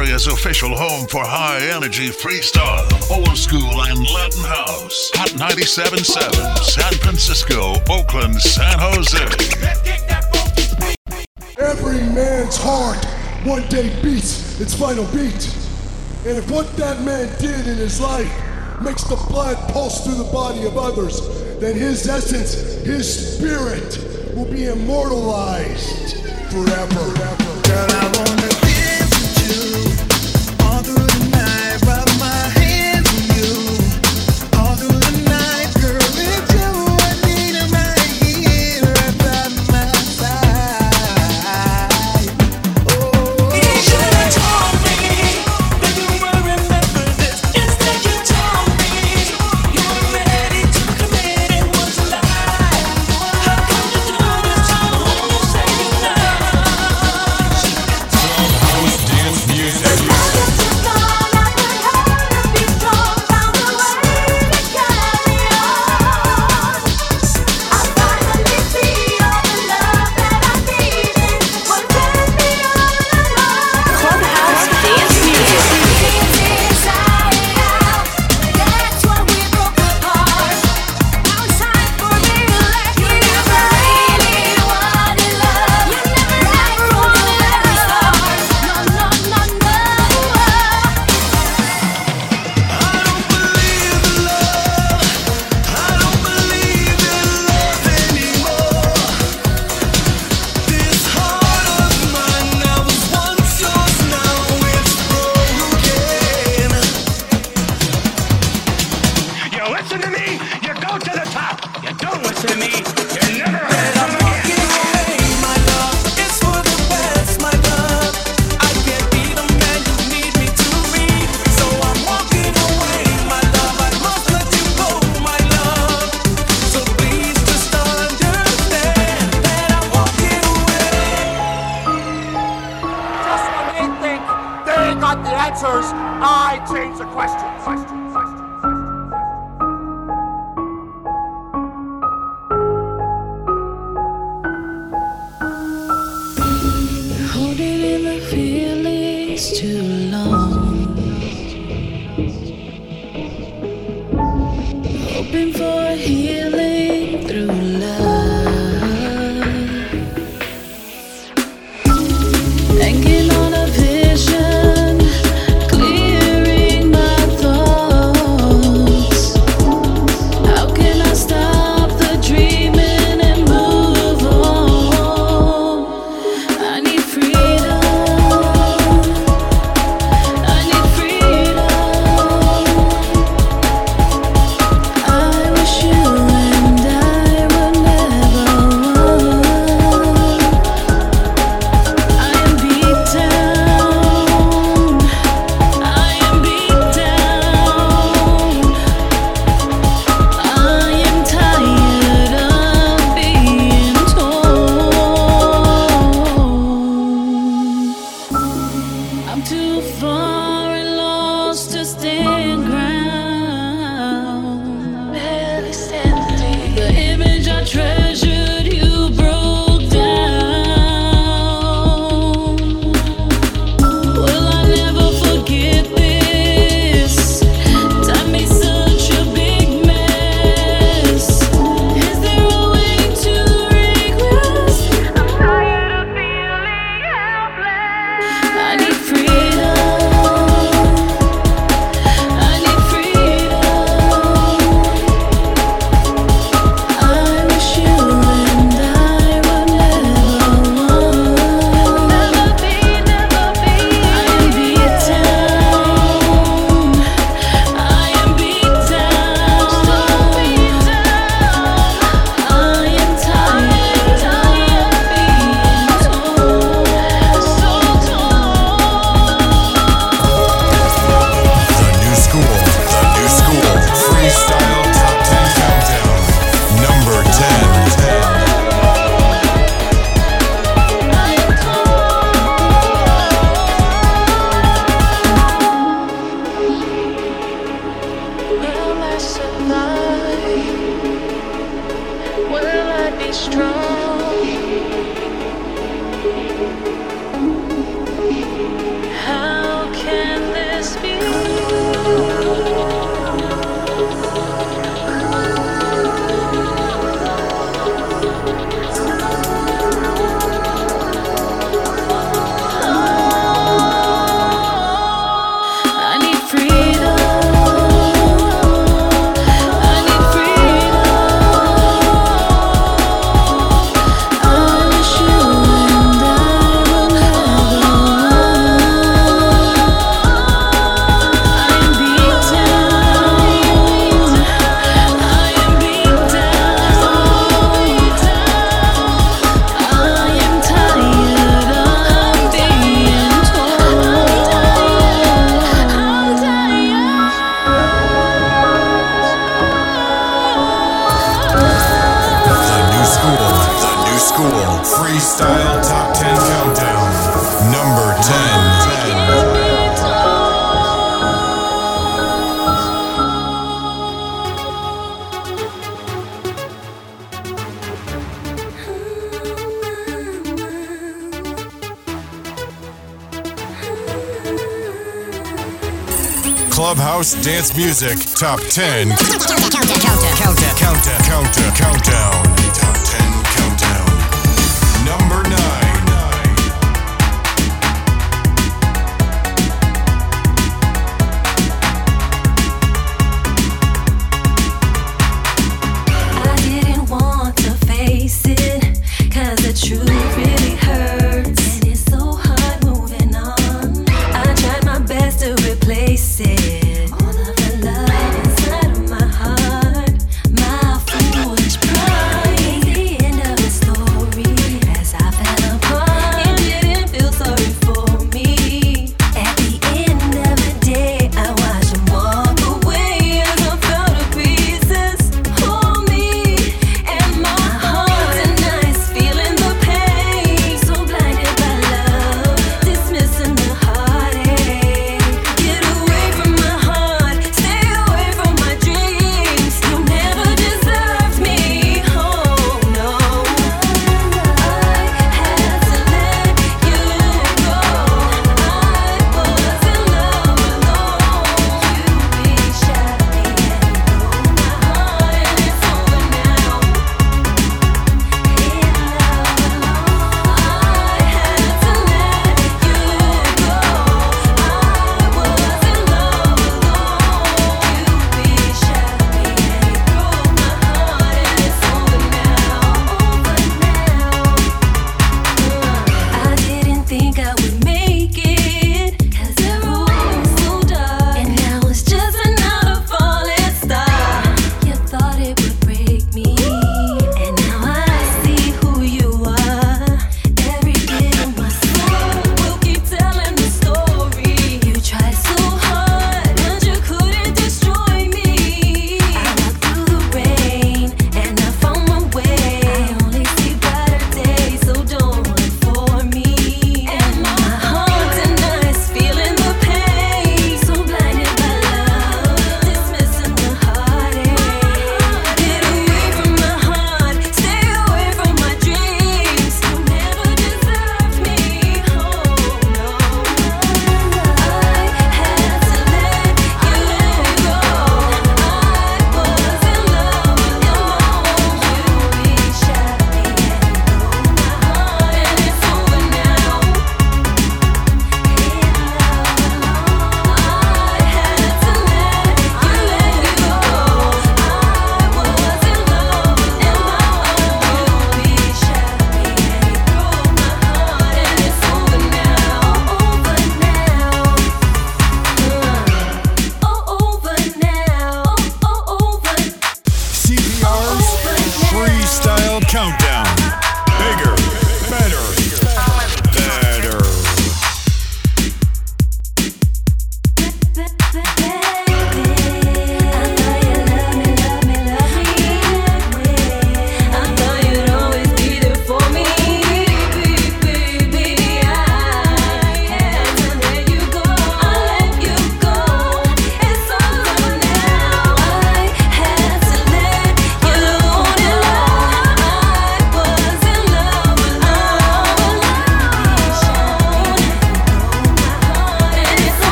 area's official home for high energy freestyle, old school, and Latin house. Hot 97.7, San Francisco, Oakland, San Jose. Every man's heart one day beats its final beat. And if what that man did in his life makes the blood pulse through the body of others, then his essence, his spirit, will be immortalized forever. Girl, to me. best dance music top 10 Countdown. Top 10.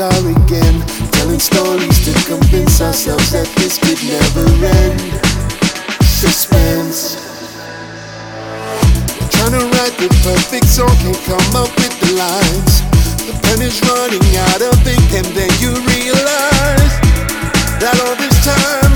are again, telling stories to convince ourselves that this could never end. Suspense. Trying to write the perfect song, can't come up with the lines. The pen is running out of ink, and then you realize that all this time.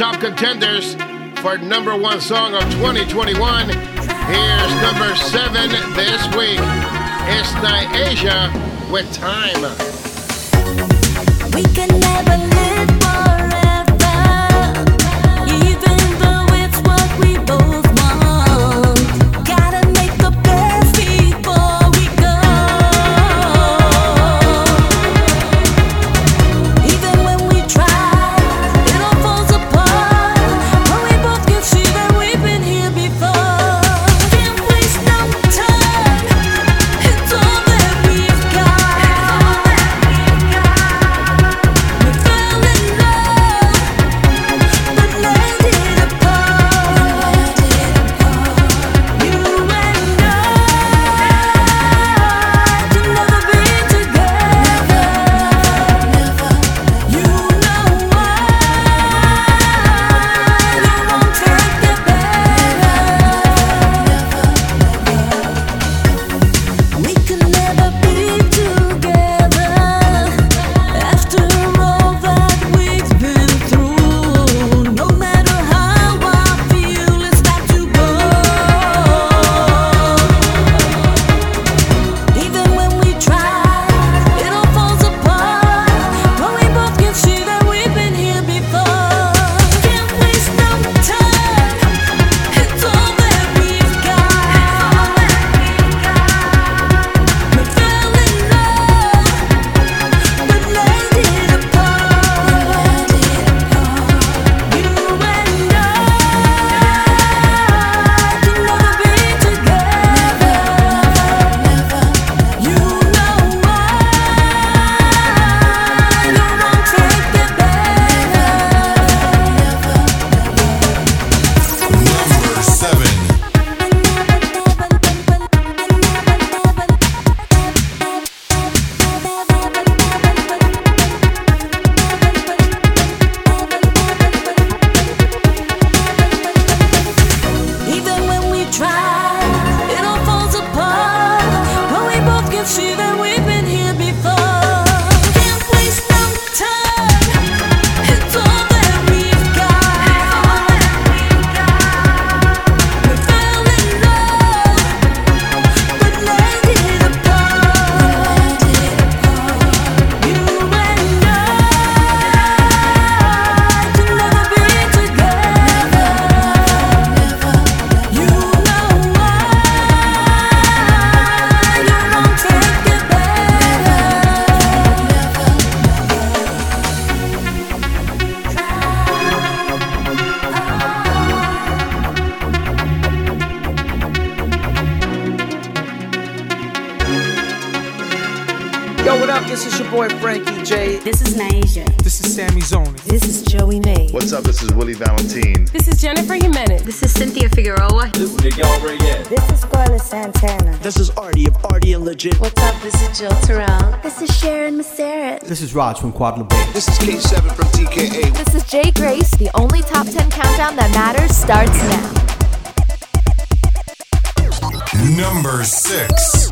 Top contenders for number one song of 2021. Here's number seven this week. It's Asia with Time. This is Jill Terrell. This is Sharon Masaret. This is Raj from Quad Bay. This is K7 from TKA. This is Jay Grace. The only top 10 countdown that matters starts now. Number 6.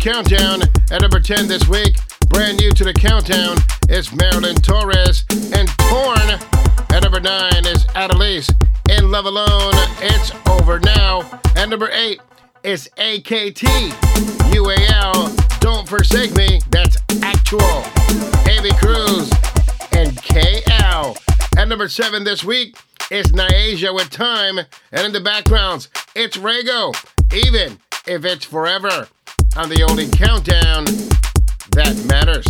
Countdown. At number 10 this week, brand new to the countdown, is Marilyn Torres and Torn. At number 9 is Adelise in Love Alone. It's over now. At number 8 is AKT UAL. Don't forsake me. That's actual. Amy Cruz and KL. At number 7 this week, it's Nyasia with time, and in the backgrounds, it's Rago, even if it's forever. On the only countdown that matters.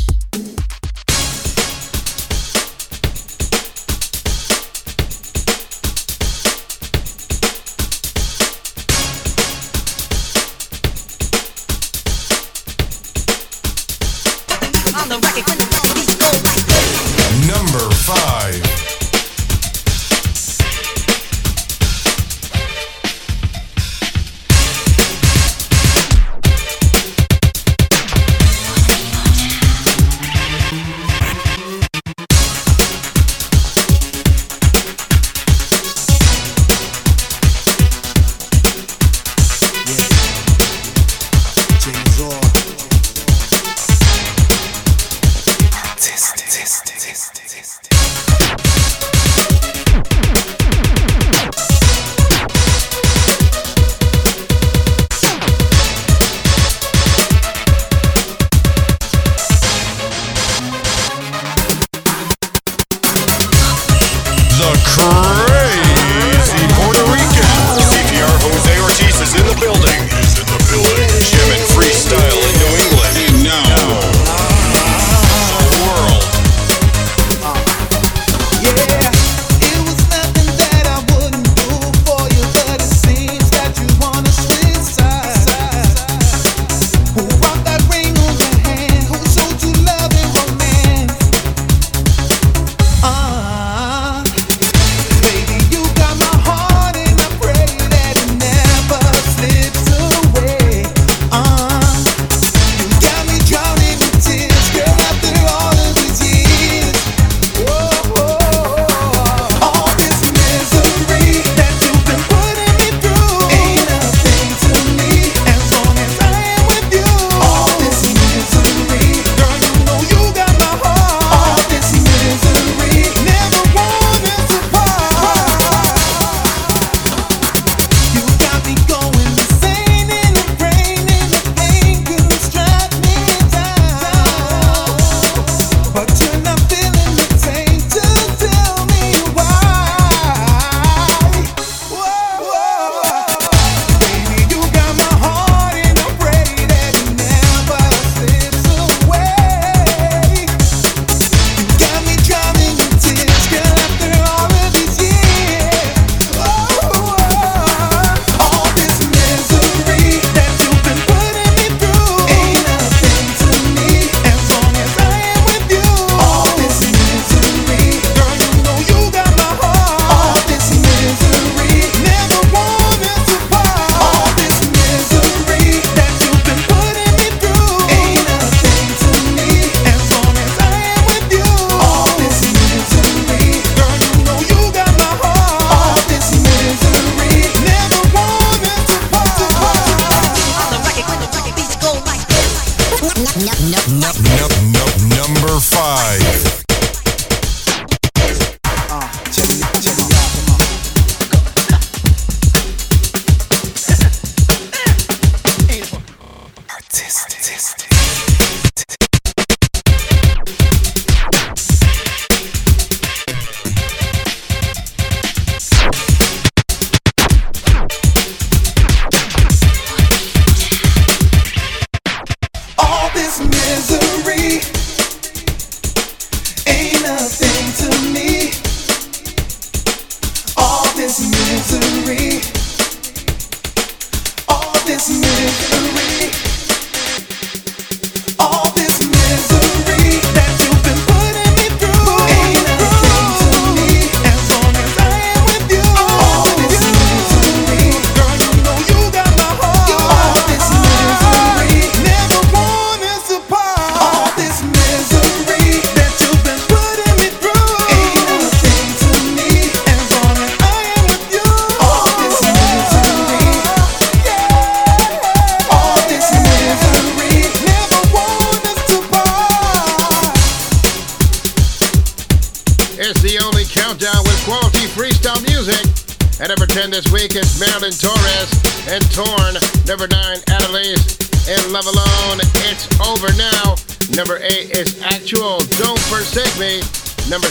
Number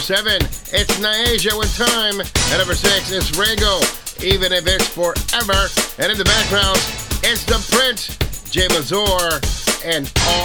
seven, it's Nyasia with Time. At number six, it's Rego, Even If It's Forever. And in the background, it's The Prince, Jay Mazur, and all.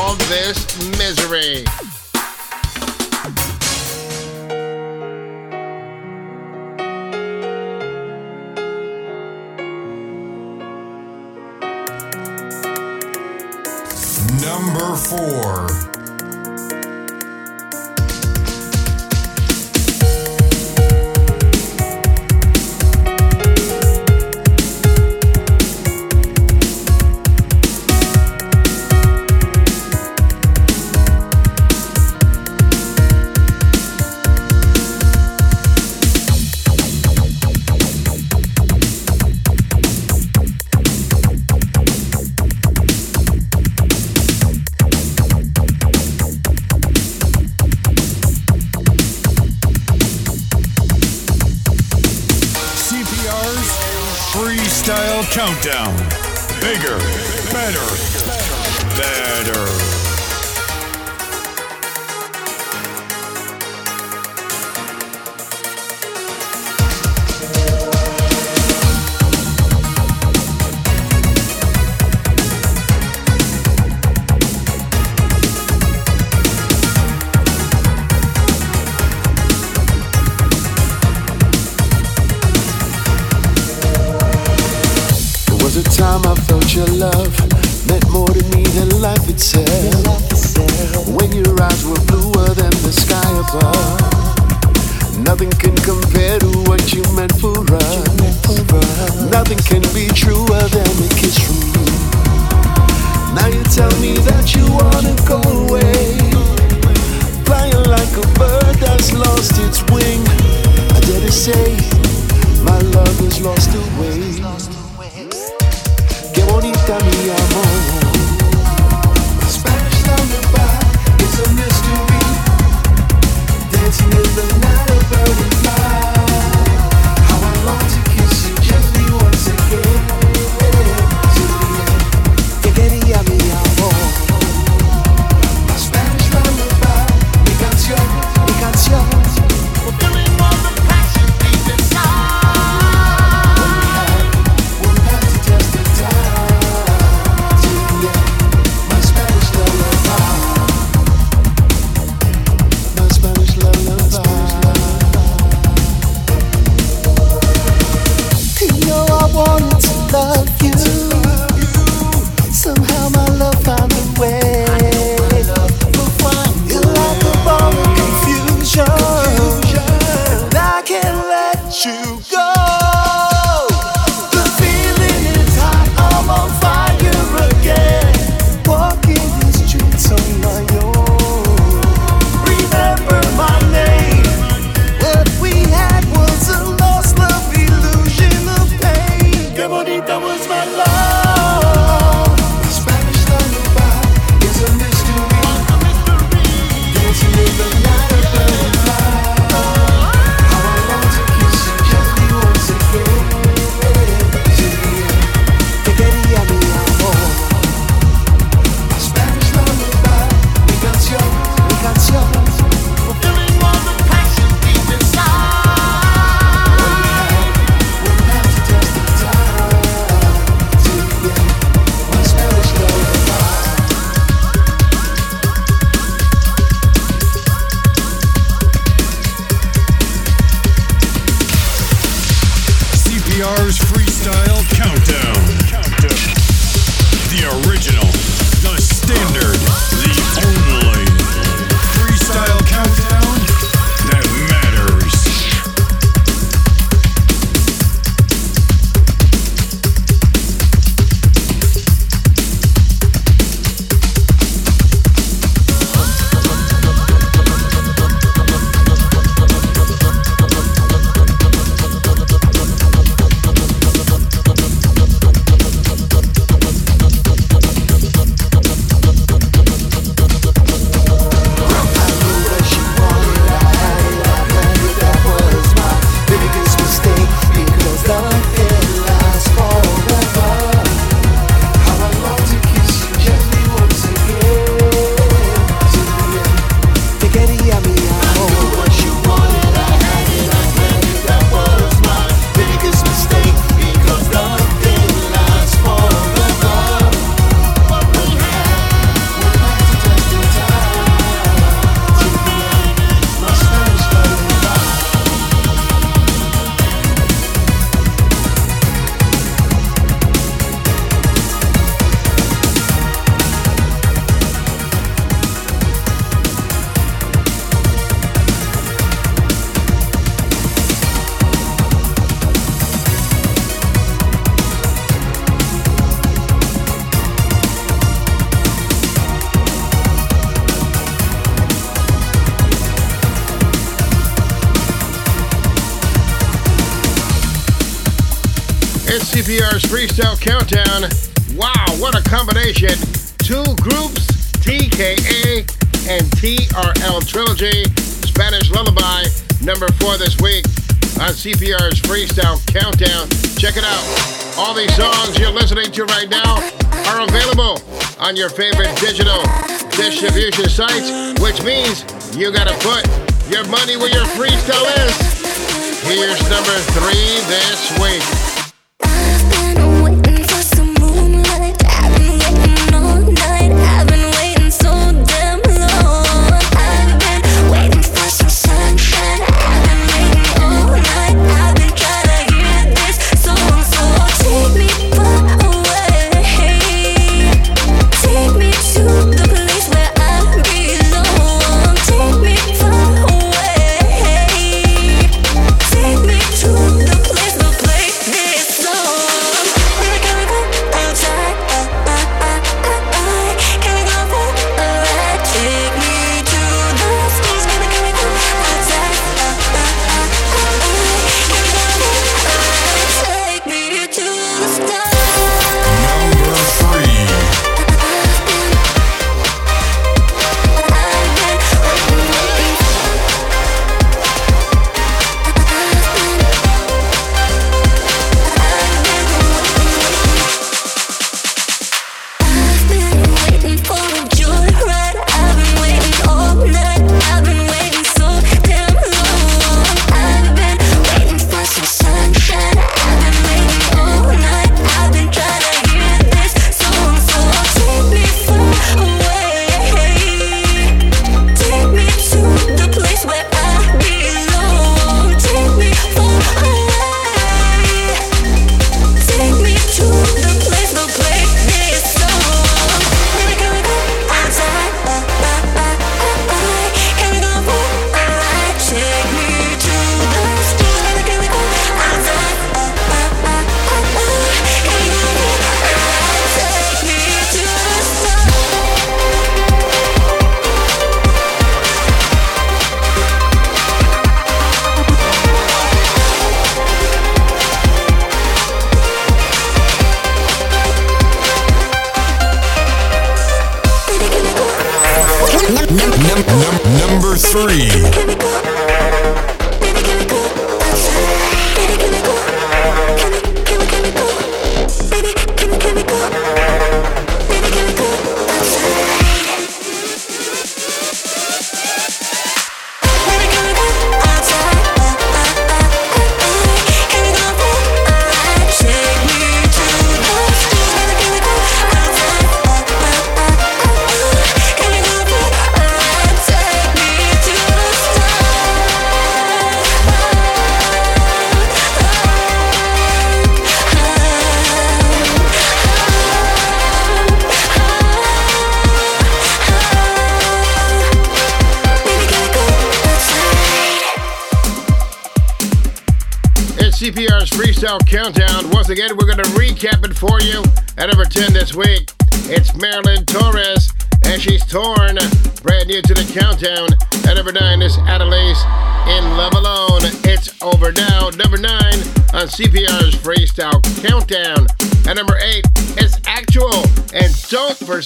CPR's Freestyle Countdown. Wow, what a combination. Two groups, TKA and TRL Trilogy. Spanish Lullaby, number four this week on CPR's Freestyle Countdown. Check it out. All these songs you're listening to right now are available on your favorite digital distribution sites, which means you gotta put your money where your freestyle is. Here's number three this week.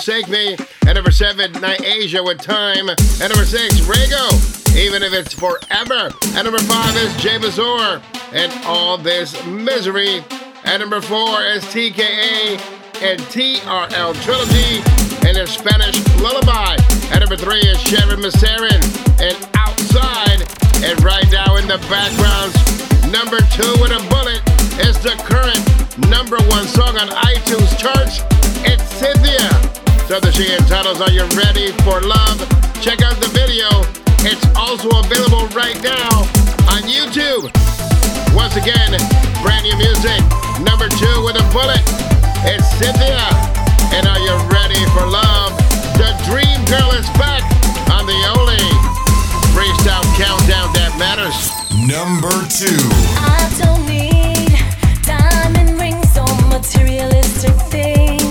Forsake Me. At number 7, Asia with Time. At number 6, Rago, Even If It's Forever. At number 5 is Jay Bazor and all this misery. At number four is TKA and TRL Trilogy and their Spanish Lullaby. At number three is Sharon Massarin and Outside. And right now in the background, number two with a bullet is the current number one song on iTunes charts. It's Cynthia. So the she entitles Are You Ready for Love? Check out the video. It's also available right now on YouTube. Once again, brand new music. Number two with a bullet. It's Cynthia. And are you ready for love? The Dream Girl is back on the only freestyle countdown that matters. Number two. I don't need diamond rings or materialistic things.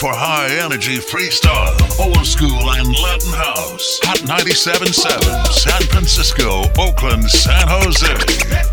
for high energy freestyle, old school, and Latin house. Hot 97.7, San Francisco, Oakland, San Jose.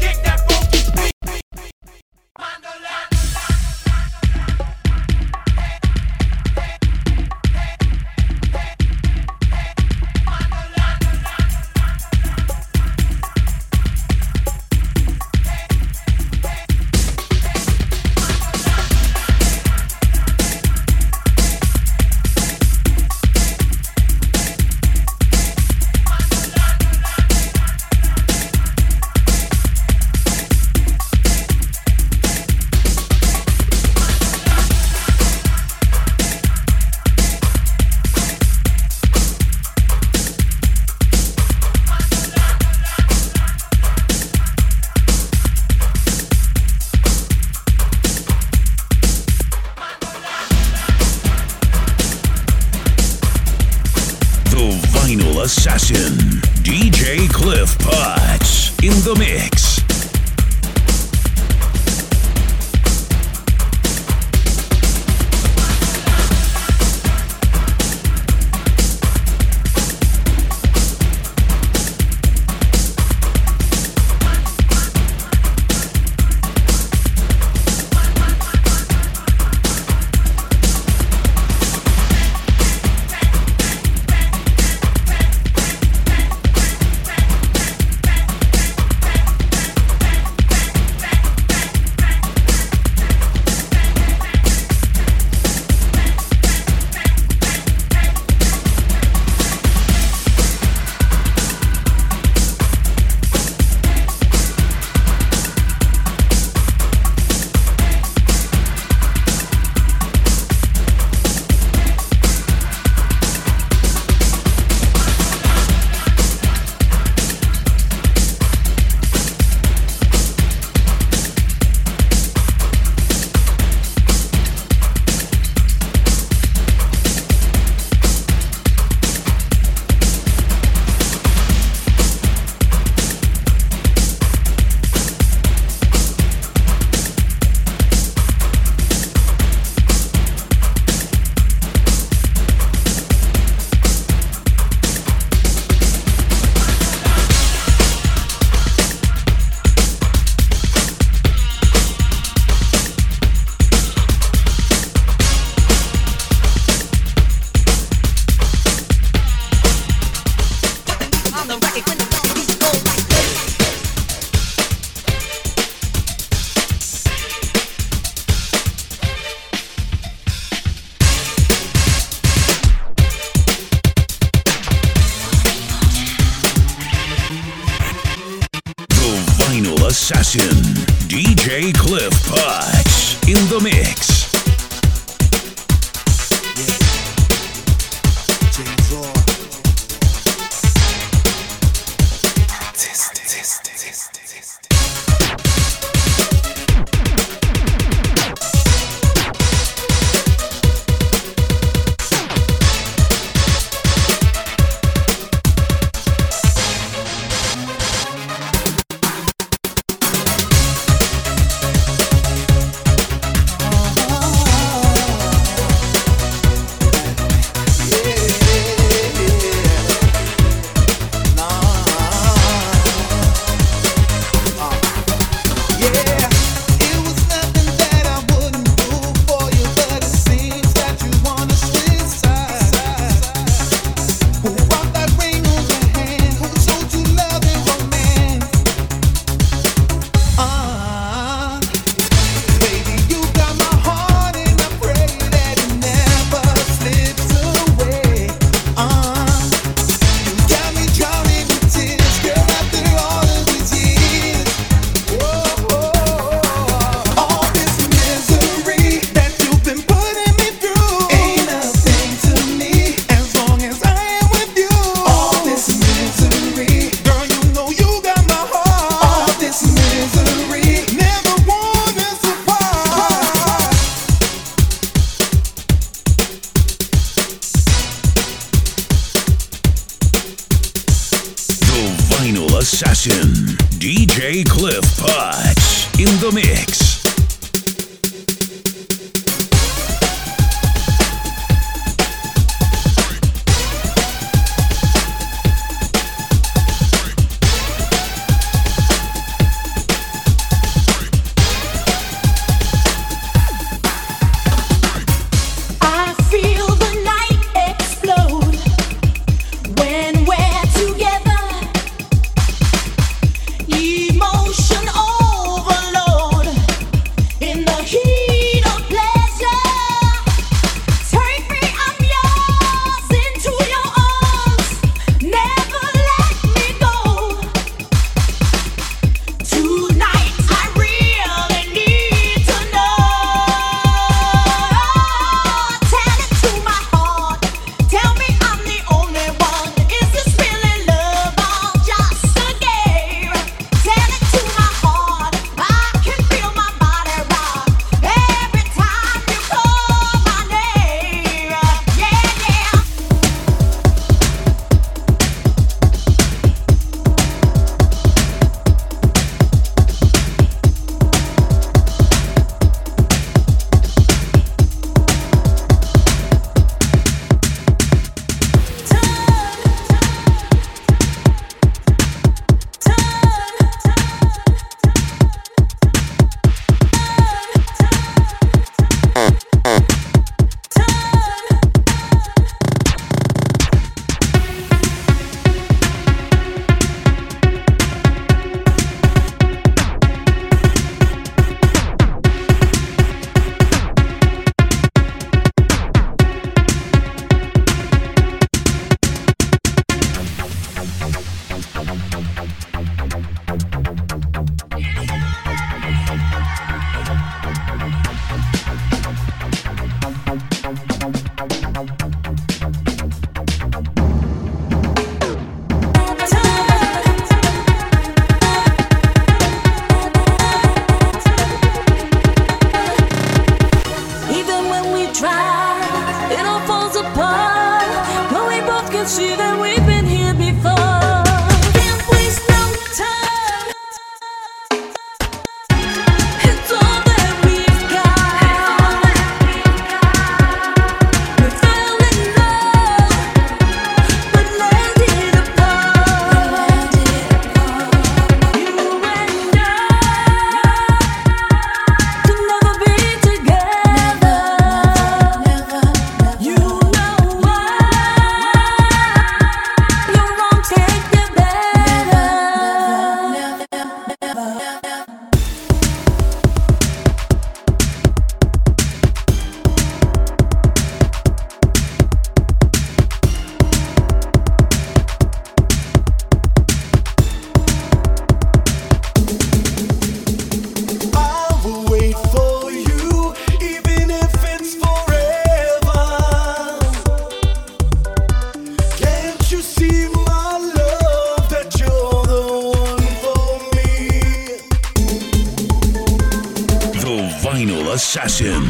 Assassin.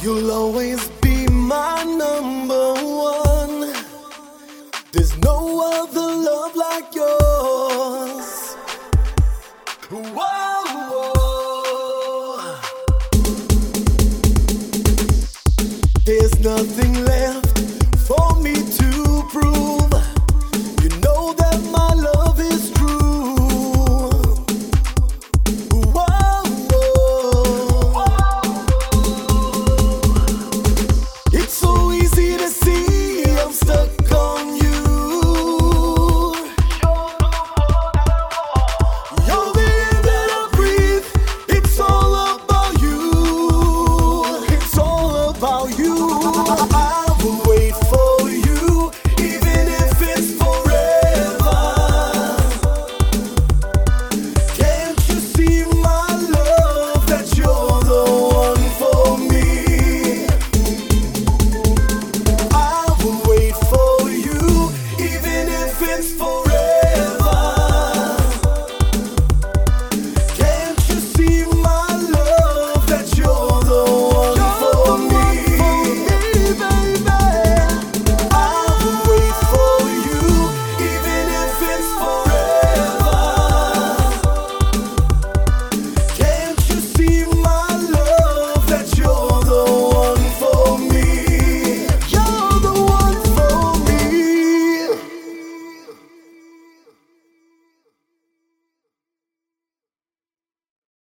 You'll always